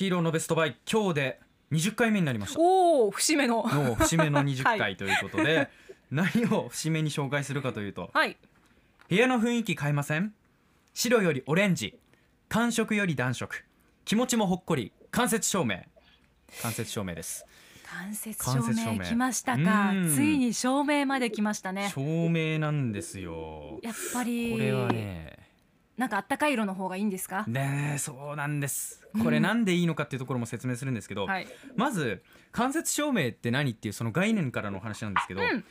ヒーローのベストバイ今日で20回目になりました。おお節目の。もう節目の 20はい。回ということで、何を節目に紹介するかというとはい。部屋の雰囲気変えません？白よりオレンジ寒色より暖色気持ちもほっこり間接照明。間接照明です。間接照明明。来ましたか。うん。ついに照明まで来ましたね。照明なんですよ。やっぱり。これはねなんかあったかい色の方がいいんですか？ねえそうなんです。これなんでいいのかっていうところも説明するんですけど、はい。まず間接照明って何っていうその概念からのお話なんですけど、うん。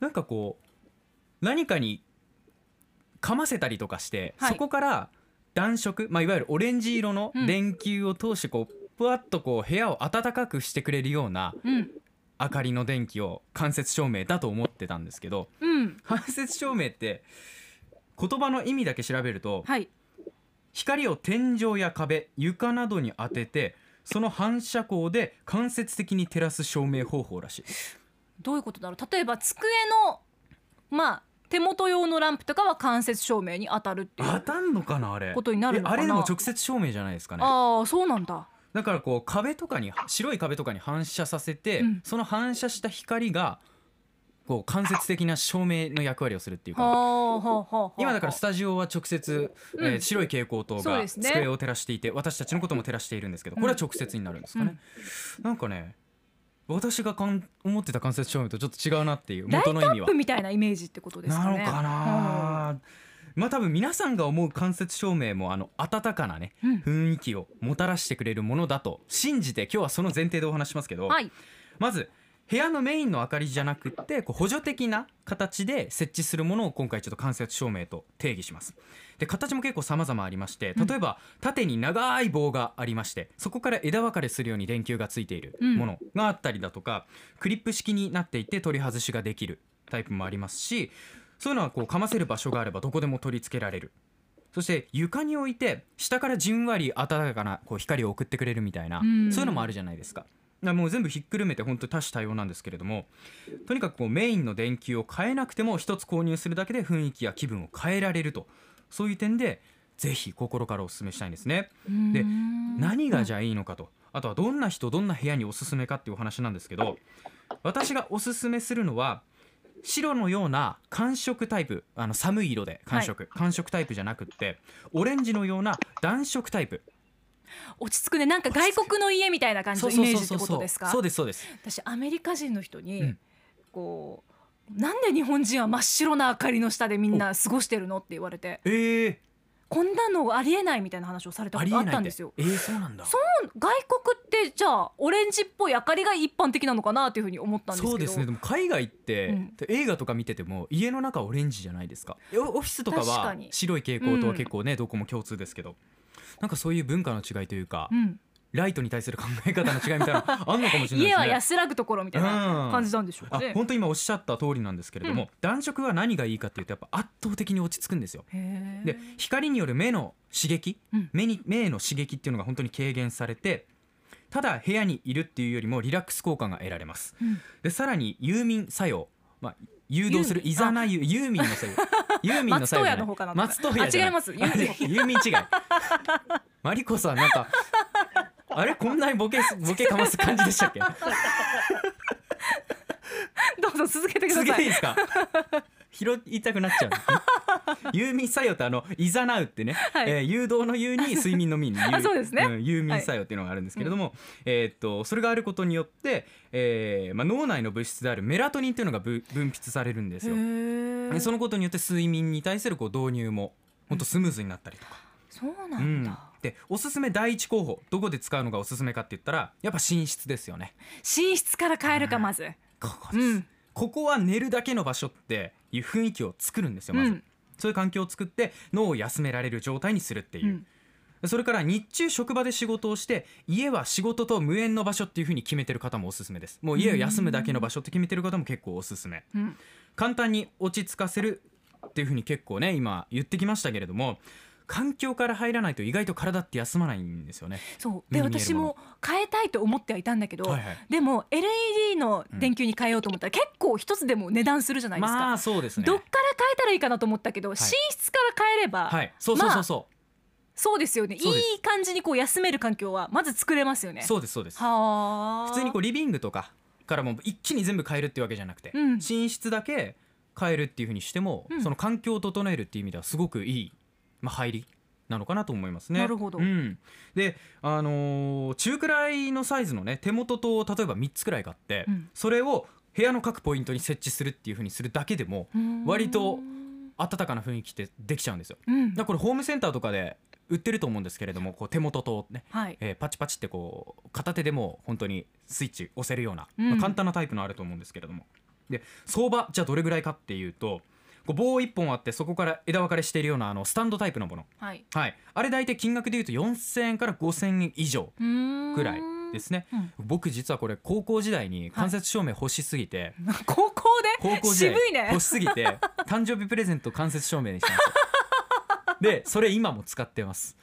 なんかこう何かにかませたりとかして、はい。そこから暖色、まあ、いわゆるオレンジ色のうん。電球を通してこうふわっとこう部屋を暖かくしてくれるようなうん。明かりの電気を間接照明だと思ってたんですけどうん。間接照明って言葉の意味だけ調べるとはい。光を天井や壁床などに当ててその反射光で間接的に照らす照明方法らしい。どういうことだろう？例えば机のまあ手元用のランプとかは間接照明に当たるっていう当たんのかなあれ？ことになるあれでも直接照明じゃないですかね。ああそうなんだ。だからこう壁とかに白い壁とかに反射させて、うん。その反射した光がこう間接的な照明の役割をするっていうか今だからスタジオは直接、え白い蛍光灯が机を照らしていて、私たちのことも照らしているんですけどこれは直接になるんですかね、なんかね私がかん思ってた間接照明とちょっと違うなっていう元の意味は。みたいなイメージってことですかね。なのかな、まあ多分皆さんが思う間接照明もあの温かなねうん。雰囲気をもたらしてくれるものだと信じて今日はその前提でお話ししますけど、はい。まず部屋のメインの明かりじゃなくってこう補助的な形で設置するものを今回ちょっと間接照明と定義します。で形も結構様々ありまして例えば縦に長い棒がありましてそこから枝分かれするように電球がついているものがあったりだとか、クリップ式になっていて取り外しができるタイプもありますしそういうのはこうかませる場所があればどこでも取り付けられる。そして床に置いて下からじんわり暖かなこう光を送ってくれるみたいな、うん。そういうのもあるじゃないですか。もう全部ひっくるめて本当に多種多様なんですけれどもとにかくこうメインの電球を変えなくても一つ購入するだけで雰囲気や気分を変えられると。そういう点でぜひ心からお勧めしたいんですね。で何がじゃあいいのかと。あとはどんな人どんな部屋におすすめかっていうお話なんですけど私がおすすめするのは白のような寒色タイプあの寒い色で寒色、寒色タイプじゃなくってオレンジのような暖色タイプ落ち着くね。なんか外国の家みたいな感じのイメージってことですか？そうですそうです。私アメリカ人の人に、うん。こうなんで日本人は真っ白な明かりの下でみんな過ごしてるのって言われて。えー、こんなのありえないみたいな話をされたことあっったんですよ。てえー、そうなんだ。そう外国ってじゃあオレンジっぽい明かりが一般的なのかなっていうふうに思ったんですけど。そうですね。でも海外って、うん。映画とか見てても家の中オレンジじゃないですか。オオフィスとかは白い蛍光灯は結構ね、どこも共通ですけどなんかそういう文化の違いというか、うん、ライトに対する考え方の違いみたいなの あんのかもしれないですね。家は安らぐところみたいな感じなんでしょうかあね。本当今おっしゃった通りなんですけれども、暖色は何がいいかっていうとやっぱ圧倒的に落ち着くんですよ。で光による目の刺激、うん。目に目への刺激っていうのが本当に軽減されてただ部屋にいるっていうよりもリラックス効果が得られます。うん。でさらに誘眠作用、まあ、誘導するいざなゆユーミンの作用ユーミンの作用じゃない松任谷の方かな松任谷違います。ユあーミン。ユーミン違い。マリコさんなんか あれこんなにボケすボケかます感じでしたっけ？どうぞ続けてくだ続けさい。ていいですか？拾いたくなっちゃう誘眠作用ってあのいざなうってね、はい。えー誘導の誘に睡眠の眠に あそうですね。ん誘眠作用っていうのがあるんですけれども、えーっとそれがあることによって、えーまあ、脳内の物質であるメラトニンっていうのがぶ分泌されるんですよ。でそのことによって睡眠に対するこう導入も本当スムーズになったりとか、そうなうん。んだ。でおすすめ第一候補どこで使うのがおすすめかって言ったらやっぱ寝室ですよね。寝室から変えるかまず。ここです、うん。ここは寝るだけの場所っていう雰囲気を作るんですよまず、うんそういう環境を作って脳を休められる状態にするっていう、うん。それから日中職場で仕事をして家は仕事と無縁の場所っていうふうに決めてる方もおすすめです。もう家を休むだけの場所って決めてる方も結構おすすめ。うん。簡単に落ち着かせるっていうふうに結構ね今言ってきましたけれども環境から入らないと意外と体って休まないんですよね。そう。で私も変えたいと思ってはいたんだけど、はいはい。でも LED の電球に変えようと思ったら、結構一つでも値段するじゃないですか、まあそうですね。どっから変えたらいいかなと思ったけど、い。寝室から変えれば、はい。そうそうそうそう、そうですよね。いい感じにこう休める環境はまず作れますよね。そうですそうです。はあ。普通にこうリビングとかからも一気に全部変えるっていうわけじゃなくて、うん。寝室だけ変えるっていうふうにしても、うん。その環境を整えるっていう意味ではすごくいい、まあ、入りなのかなと思いますね。なるほど。うん、で、あのー中くらいのサイズのね手元と例えば3つくらい買って、うん。それを部屋の各ポイントに設置するっていうふうにするだけでも割と温かな雰囲気ってできちゃうんですよ。うん。だこれホームセンターとかで売ってると思うんですけれどもこう手元とねはい。えーパチパチってこう片手でも本当にスイッチ押せるような、うん。まあ簡単なタイプのあると思うんですけれども。で相場じゃあどれぐらいかっていうとこう棒1本あってそこから枝分かれしているようなあのスタンドタイプのもの、はい。はい、あれ大体金額でいうと4000円から5000円以上くくらいですね、うん。僕実はこれ高校時代に間接照明欲しすぎて、高校で？高校時代渋いね。欲しすぎて 誕生日プレゼント間接照明にしたんですよでそれ今も使ってます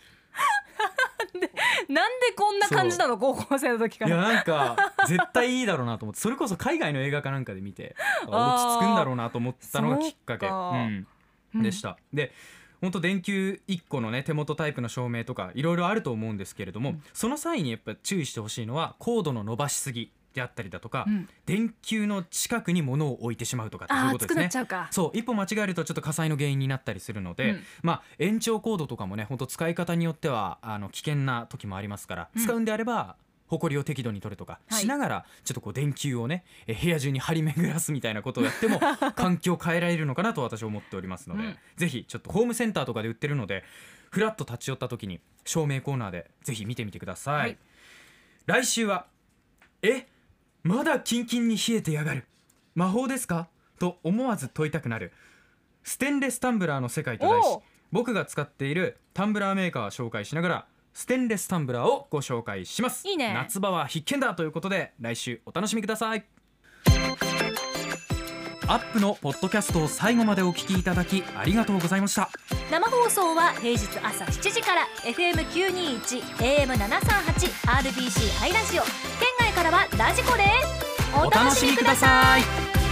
なんでこんな感じなの高校生の時から。いやなんか絶対いいだろうなと思ってそれこそ海外の映画かなんかで見て 落ち着くんだろうなと思ったのがきっかけ、うん、でした。で本当電球1個のね手元タイプの照明とかいろいろあると思うんですけれども、その際にやっぱ注意してほしいのはコードの伸ばしすぎであったりだとか、うん。電球の近くに物を置いてしまうとかってそういうことですね。そう一歩間違えるとちょっと火災の原因になったりするので、うん。まあ延長コードとかもね本当使い方によってはあの危険な時もありますから、うん。使うんであれば埃を適度に取るとかはい。しながらちょっとこう電球をねえ部屋中に張り巡らすみたいなことをやっても 環境を変えられるのかなと私は思っておりますので、うん。ぜひちょっとホームセンターとかで売ってるのでフラッと立ち寄った時に照明コーナーでぜひ見てみてください、はい。来週はえ？まだキンキンに冷えてやがる。魔法ですか？と思わず問いたくなる。ステンレスタンブラーの世界と題し僕が使っているタンブラーメーカーを紹介しながらステンレスタンブラーをご紹介します。いいね。夏場は必見だということで来週お楽しみください。アップのポッドキャストを最後までお聞きいただきありがとうございました。生放送は平日朝7時から FM921 AM738 RBC ハイラジオ。県外からはラジコでお楽しみください。